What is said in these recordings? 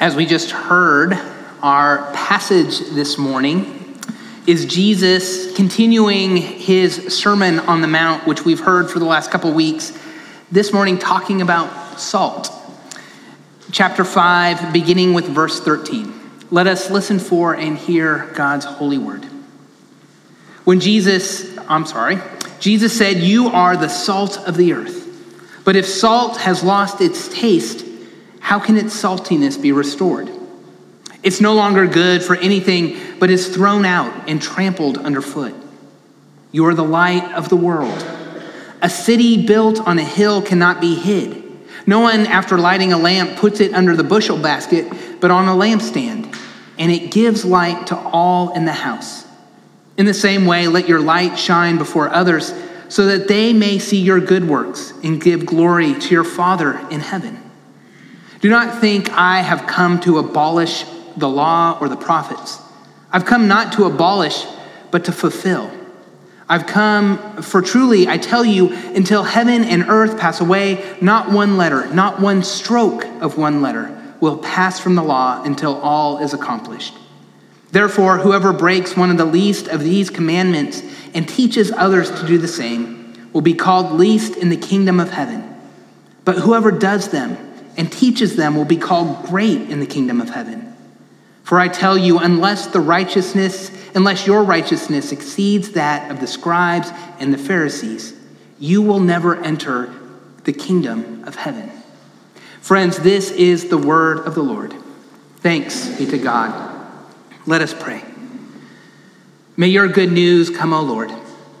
As we just heard, our passage this morning is Jesus continuing his Sermon on the Mount, which we've heard for the last couple weeks, this morning talking about salt. Chapter 5, beginning with verse 13. Let us listen for and hear God's holy word. When Jesus, I'm sorry, Jesus said, You are the salt of the earth. But if salt has lost its taste, how can its saltiness be restored? It's no longer good for anything, but is thrown out and trampled underfoot. You are the light of the world. A city built on a hill cannot be hid. No one, after lighting a lamp, puts it under the bushel basket, but on a lampstand, and it gives light to all in the house. In the same way, let your light shine before others, so that they may see your good works and give glory to your Father in heaven. Do not think I have come to abolish the law or the prophets. I've come not to abolish, but to fulfill. I've come, for truly I tell you, until heaven and earth pass away, not one letter, not one stroke of one letter will pass from the law until all is accomplished. Therefore, whoever breaks one of the least of these commandments and teaches others to do the same will be called least in the kingdom of heaven. But whoever does them, and teaches them will be called great in the kingdom of heaven. For I tell you, unless the righteousness, unless your righteousness exceeds that of the scribes and the Pharisees, you will never enter the kingdom of heaven. Friends, this is the word of the Lord. Thanks be to God. Let us pray. May your good news come, O Lord,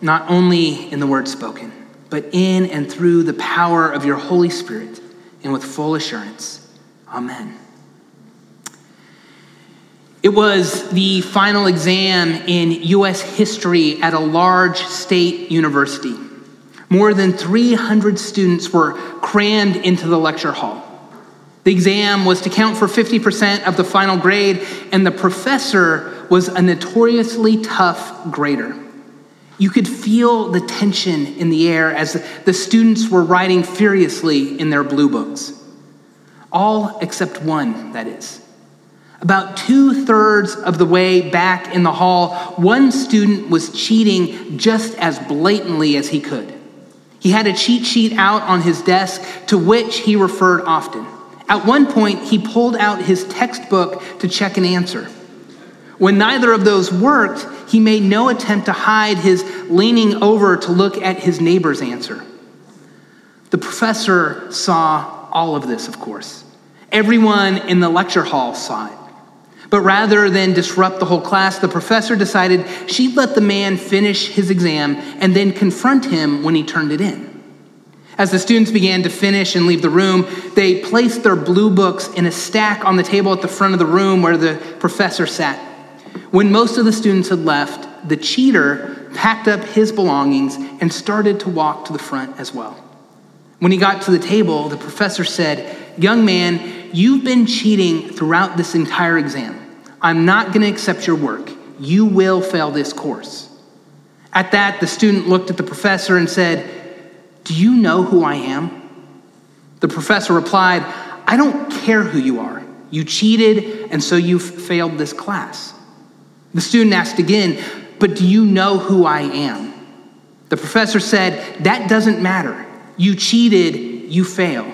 not only in the word spoken, but in and through the power of your Holy Spirit and with full assurance. Amen. It was the final exam in U.S. history at a large state university. More than 300 students were crammed into the lecture hall. The exam was to count for 50% of the final grade, and the professor was a notoriously tough grader. You could feel the tension in the air as the students were writing furiously in their blue books. All except one, that is. About two thirds of the way back in the hall, one student was cheating just as blatantly as he could. He had a cheat sheet out on his desk to which he referred often. At one point, he pulled out his textbook to check an answer. When neither of those worked, he made no attempt to hide his leaning over to look at his neighbor's answer. The professor saw all of this, of course. Everyone in the lecture hall saw it. But rather than disrupt the whole class, the professor decided she'd let the man finish his exam and then confront him when he turned it in. As the students began to finish and leave the room, they placed their blue books in a stack on the table at the front of the room where the professor sat. When most of the students had left, the cheater packed up his belongings and started to walk to the front as well. When he got to the table, the professor said, Young man, you've been cheating throughout this entire exam. I'm not going to accept your work. You will fail this course. At that, the student looked at the professor and said, Do you know who I am? The professor replied, I don't care who you are. You cheated, and so you've failed this class. The student asked again, But do you know who I am? The professor said, That doesn't matter. You cheated, you fail.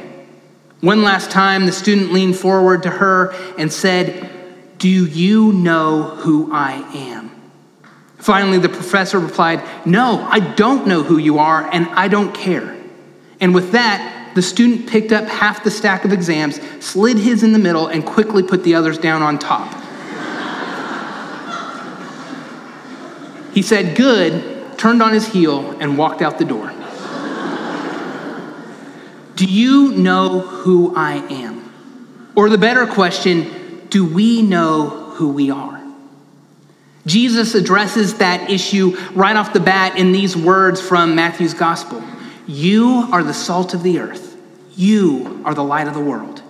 One last time, the student leaned forward to her and said, Do you know who I am? Finally, the professor replied, No, I don't know who you are, and I don't care. And with that, the student picked up half the stack of exams, slid his in the middle, and quickly put the others down on top. He said, Good, turned on his heel, and walked out the door. Do you know who I am? Or the better question, do we know who we are? Jesus addresses that issue right off the bat in these words from Matthew's gospel You are the salt of the earth, you are the light of the world.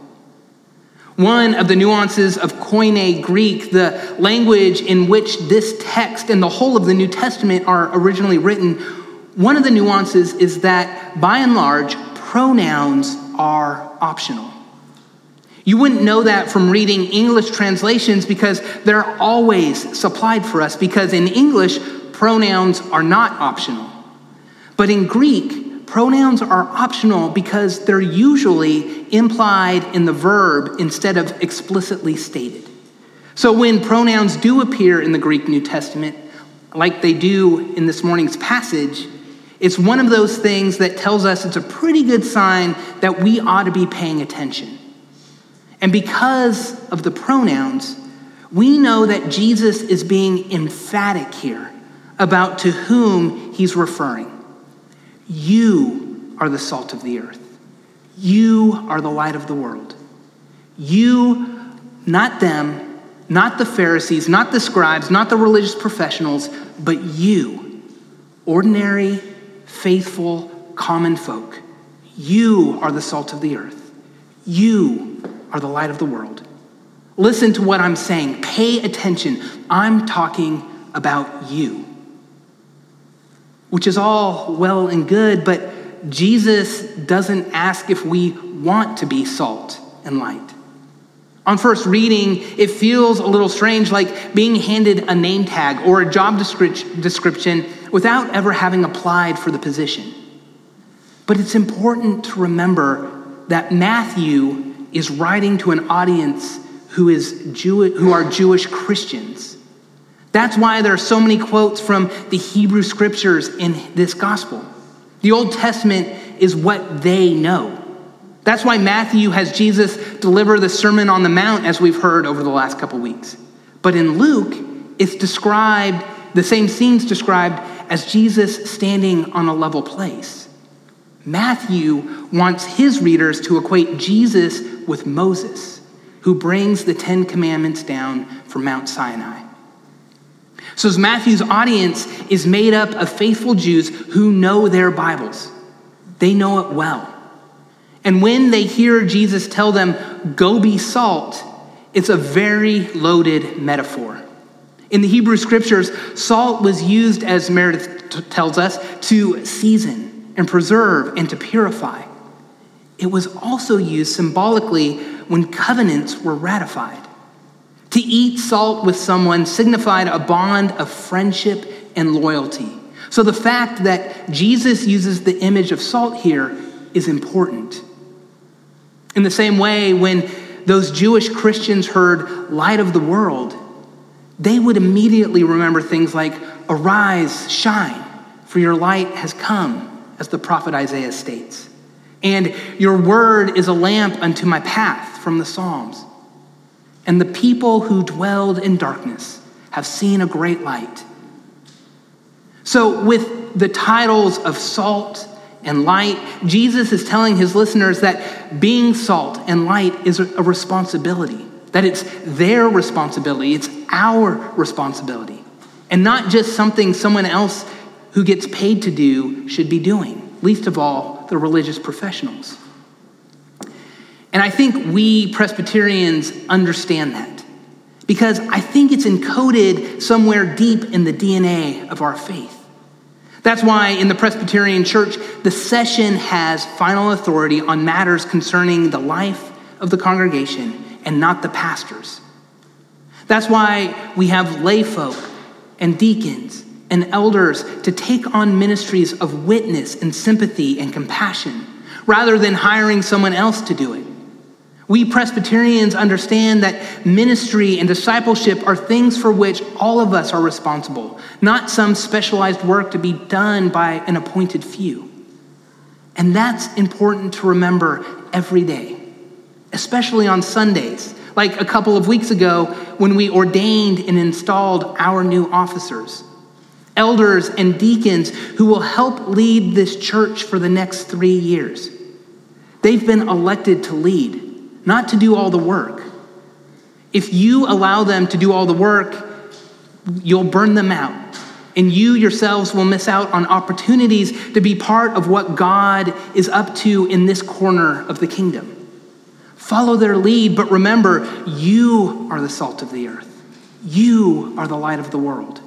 One of the nuances of Koine Greek, the language in which this text and the whole of the New Testament are originally written, one of the nuances is that by and large, pronouns are optional. You wouldn't know that from reading English translations because they're always supplied for us, because in English, pronouns are not optional. But in Greek, pronouns are optional because they're usually implied in the verb instead of explicitly stated. So when pronouns do appear in the Greek New Testament, like they do in this morning's passage, it's one of those things that tells us it's a pretty good sign that we ought to be paying attention. And because of the pronouns, we know that Jesus is being emphatic here about to whom he's referring. You are the salt of the earth. You are the light of the world. You, not them, not the Pharisees, not the scribes, not the religious professionals, but you, ordinary, faithful, common folk. You are the salt of the earth. You are the light of the world. Listen to what I'm saying. Pay attention. I'm talking about you which is all well and good, but Jesus doesn't ask if we want to be salt and light. On first reading, it feels a little strange, like being handed a name tag or a job description without ever having applied for the position. But it's important to remember that Matthew is writing to an audience who, is Jew- who are Jewish Christians. That's why there are so many quotes from the Hebrew scriptures in this gospel. The Old Testament is what they know. That's why Matthew has Jesus deliver the Sermon on the Mount, as we've heard over the last couple weeks. But in Luke, it's described, the same scene's described as Jesus standing on a level place. Matthew wants his readers to equate Jesus with Moses, who brings the Ten Commandments down from Mount Sinai. So, as Matthew's audience is made up of faithful Jews who know their Bibles, they know it well. And when they hear Jesus tell them, go be salt, it's a very loaded metaphor. In the Hebrew scriptures, salt was used, as Meredith t- tells us, to season and preserve and to purify. It was also used symbolically when covenants were ratified. To eat salt with someone signified a bond of friendship and loyalty. So the fact that Jesus uses the image of salt here is important. In the same way, when those Jewish Christians heard light of the world, they would immediately remember things like, Arise, shine, for your light has come, as the prophet Isaiah states. And your word is a lamp unto my path from the Psalms and the people who dwelled in darkness have seen a great light. So, with the titles of salt and light, Jesus is telling his listeners that being salt and light is a responsibility, that it's their responsibility, it's our responsibility, and not just something someone else who gets paid to do should be doing, least of all the religious professionals. And I think we Presbyterians understand that because I think it's encoded somewhere deep in the DNA of our faith. That's why in the Presbyterian Church, the session has final authority on matters concerning the life of the congregation and not the pastors. That's why we have lay folk and deacons and elders to take on ministries of witness and sympathy and compassion rather than hiring someone else to do it. We Presbyterians understand that ministry and discipleship are things for which all of us are responsible, not some specialized work to be done by an appointed few. And that's important to remember every day, especially on Sundays, like a couple of weeks ago when we ordained and installed our new officers, elders and deacons who will help lead this church for the next three years. They've been elected to lead not to do all the work. If you allow them to do all the work, you'll burn them out. And you yourselves will miss out on opportunities to be part of what God is up to in this corner of the kingdom. Follow their lead, but remember, you are the salt of the earth. You are the light of the world.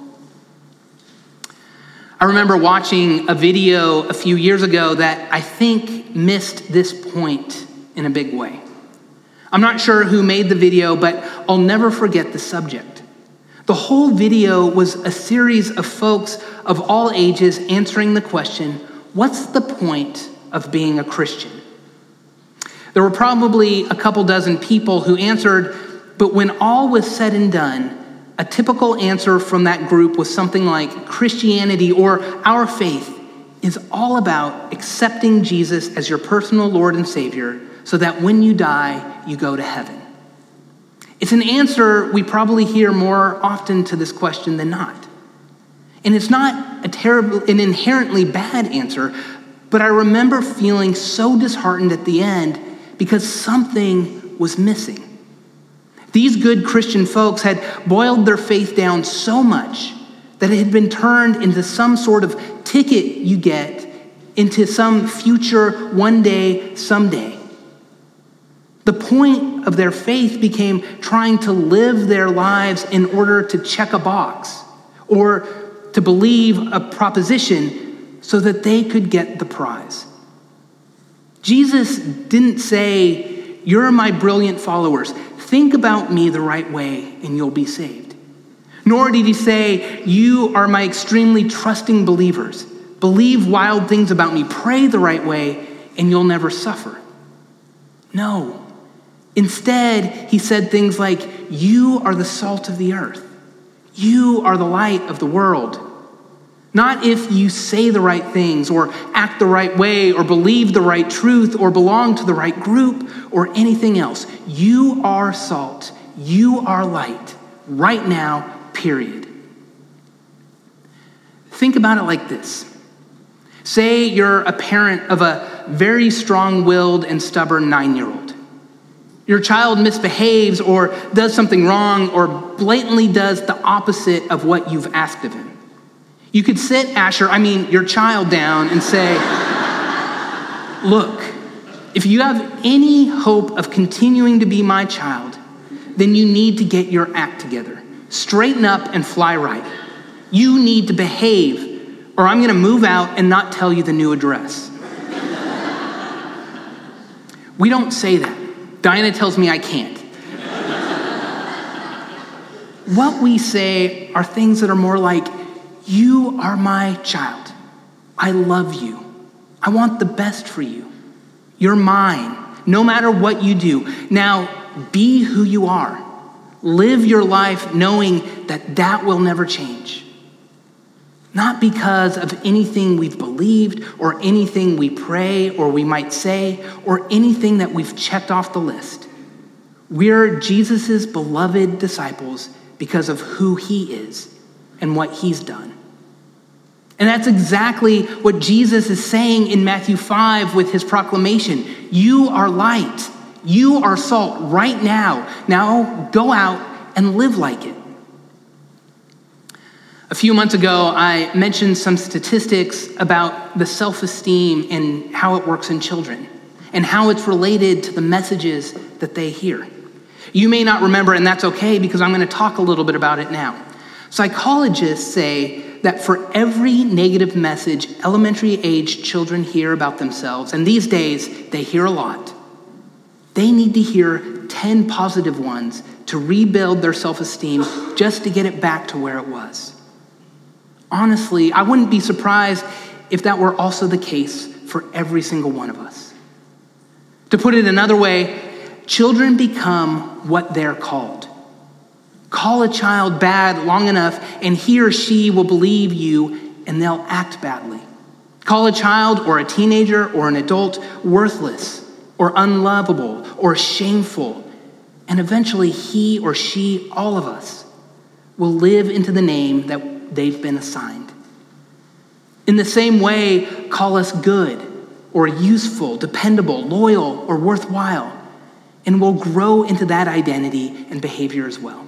I remember watching a video a few years ago that I think missed this point in a big way. I'm not sure who made the video, but I'll never forget the subject. The whole video was a series of folks of all ages answering the question what's the point of being a Christian? There were probably a couple dozen people who answered, but when all was said and done, a typical answer from that group was something like Christianity or our faith is all about accepting Jesus as your personal Lord and Savior so that when you die, you go to heaven. It's an answer we probably hear more often to this question than not. And it's not a terrible, an inherently bad answer, but I remember feeling so disheartened at the end because something was missing. These good Christian folks had boiled their faith down so much that it had been turned into some sort of ticket you get into some future one day, someday. The point of their faith became trying to live their lives in order to check a box or to believe a proposition so that they could get the prize. Jesus didn't say, You're my brilliant followers. Think about me the right way and you'll be saved. Nor did he say, You are my extremely trusting believers. Believe wild things about me. Pray the right way and you'll never suffer. No. Instead, he said things like, You are the salt of the earth. You are the light of the world. Not if you say the right things or act the right way or believe the right truth or belong to the right group or anything else. You are salt. You are light right now, period. Think about it like this Say you're a parent of a very strong willed and stubborn nine year old. Your child misbehaves or does something wrong or blatantly does the opposite of what you've asked of him. You could sit Asher, I mean your child, down and say, Look, if you have any hope of continuing to be my child, then you need to get your act together. Straighten up and fly right. You need to behave, or I'm going to move out and not tell you the new address. we don't say that. Diana tells me I can't. what we say are things that are more like, You are my child. I love you. I want the best for you. You're mine, no matter what you do. Now, be who you are. Live your life knowing that that will never change. Not because of anything we've believed or anything we pray or we might say or anything that we've checked off the list. We're Jesus' beloved disciples because of who he is and what he's done. And that's exactly what Jesus is saying in Matthew 5 with his proclamation. You are light. You are salt right now. Now go out and live like it. A few months ago, I mentioned some statistics about the self esteem and how it works in children and how it's related to the messages that they hear. You may not remember, and that's okay because I'm going to talk a little bit about it now. Psychologists say that for every negative message elementary age children hear about themselves, and these days they hear a lot, they need to hear 10 positive ones to rebuild their self esteem just to get it back to where it was. Honestly, I wouldn't be surprised if that were also the case for every single one of us. To put it another way, children become what they're called. Call a child bad long enough, and he or she will believe you and they'll act badly. Call a child or a teenager or an adult worthless or unlovable or shameful, and eventually he or she, all of us, will live into the name that they've been assigned. In the same way, call us good or useful, dependable, loyal, or worthwhile, and we'll grow into that identity and behavior as well.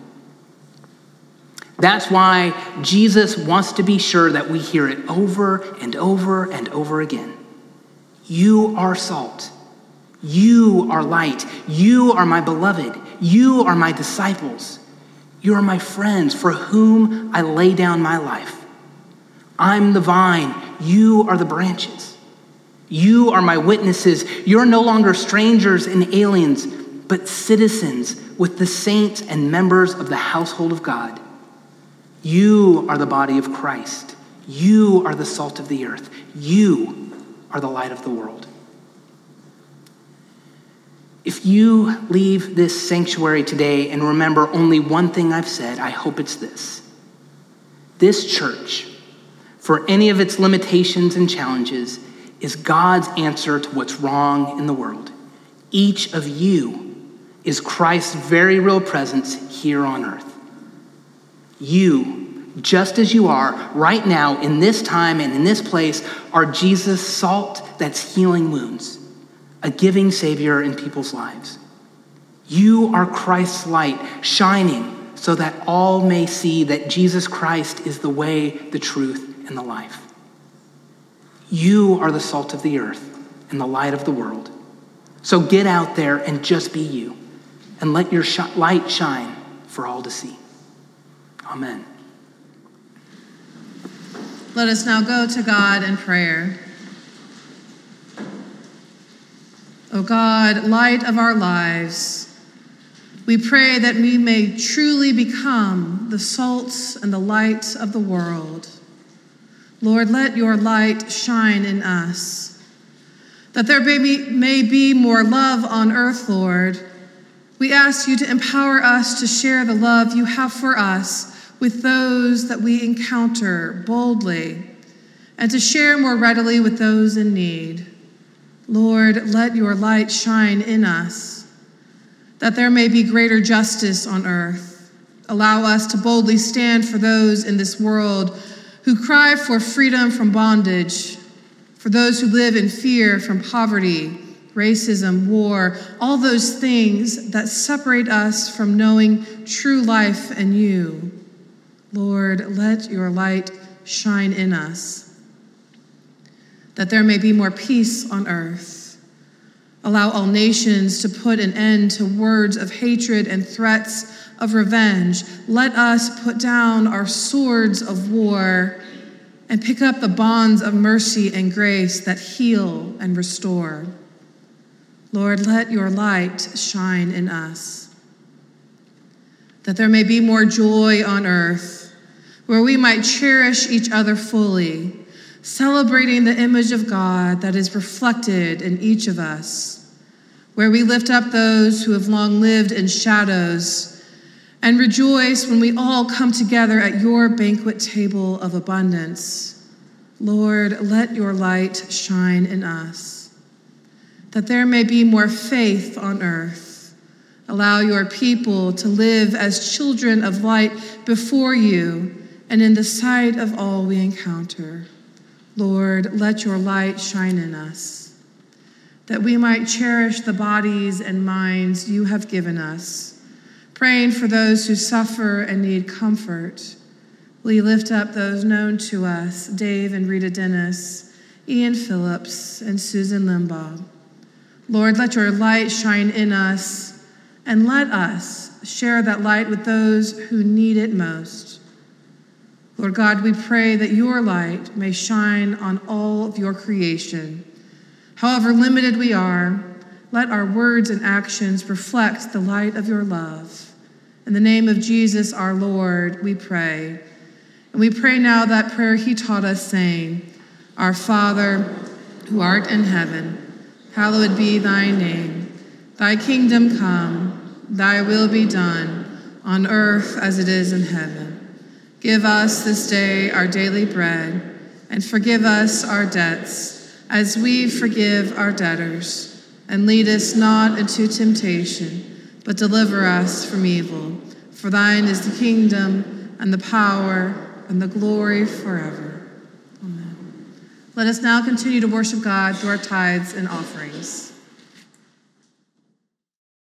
That's why Jesus wants to be sure that we hear it over and over and over again. You are salt. You are light. You are my beloved. You are my disciples. You are my friends for whom I lay down my life. I'm the vine. You are the branches. You are my witnesses. You're no longer strangers and aliens, but citizens with the saints and members of the household of God. You are the body of Christ. You are the salt of the earth. You are the light of the world. If you leave this sanctuary today and remember only one thing I've said, I hope it's this. This church, for any of its limitations and challenges, is God's answer to what's wrong in the world. Each of you is Christ's very real presence here on earth. You, just as you are right now in this time and in this place, are Jesus' salt that's healing wounds, a giving Savior in people's lives. You are Christ's light shining so that all may see that Jesus Christ is the way, the truth, and the life. You are the salt of the earth and the light of the world. So get out there and just be you, and let your sh- light shine for all to see. Amen. Let us now go to God in prayer. O God, light of our lives, we pray that we may truly become the salts and the light of the world. Lord, let your light shine in us, that there may be, may be more love on earth, Lord. We ask you to empower us to share the love you have for us with those that we encounter boldly and to share more readily with those in need. Lord, let your light shine in us that there may be greater justice on earth. Allow us to boldly stand for those in this world who cry for freedom from bondage, for those who live in fear from poverty, racism, war, all those things that separate us from knowing true life and you. Lord, let your light shine in us, that there may be more peace on earth Allow all nations to put an end to words of hatred and threats of revenge. Let us put down our swords of war and pick up the bonds of mercy and grace that heal and restore. Lord, let your light shine in us, that there may be more joy on earth, where we might cherish each other fully celebrating the image of God that is reflected in each of us, where we lift up those who have long lived in shadows and rejoice when we all come together at your banquet table of abundance. Lord, let your light shine in us, that there may be more faith on earth. Allow your people to live as children of light before you and in the sight of all we encounter. Lord, let your light shine in us, that we might cherish the bodies and minds you have given us, praying for those who suffer and need comfort. We lift up those known to us Dave and Rita Dennis, Ian Phillips, and Susan Limbaugh. Lord, let your light shine in us, and let us share that light with those who need it most. Lord God, we pray that your light may shine on all of your creation. However limited we are, let our words and actions reflect the light of your love. In the name of Jesus our Lord, we pray. And we pray now that prayer he taught us, saying, Our Father, who art in heaven, hallowed be thy name. Thy kingdom come, thy will be done, on earth as it is in heaven. Give us this day our daily bread, and forgive us our debts, as we forgive our debtors. And lead us not into temptation, but deliver us from evil. For thine is the kingdom, and the power, and the glory forever. Amen. Let us now continue to worship God through our tithes and offerings.